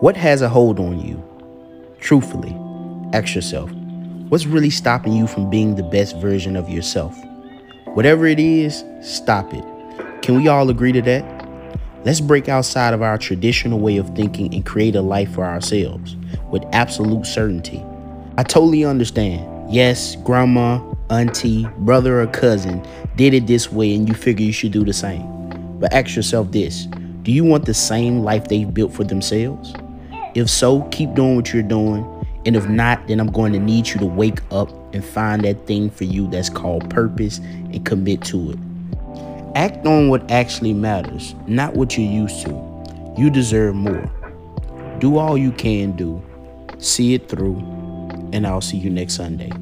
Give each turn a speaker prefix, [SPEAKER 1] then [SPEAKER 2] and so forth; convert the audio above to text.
[SPEAKER 1] What has a hold on you? Truthfully, ask yourself what's really stopping you from being the best version of yourself? Whatever it is, stop it. Can we all agree to that? Let's break outside of our traditional way of thinking and create a life for ourselves with absolute certainty. I totally understand. Yes, grandma, auntie, brother, or cousin did it this way and you figure you should do the same. But ask yourself this do you want the same life they've built for themselves? If so, keep doing what you're doing. And if not, then I'm going to need you to wake up and find that thing for you that's called purpose and commit to it. Act on what actually matters, not what you're used to. You deserve more. Do all you can do, see it through, and I'll see you next Sunday.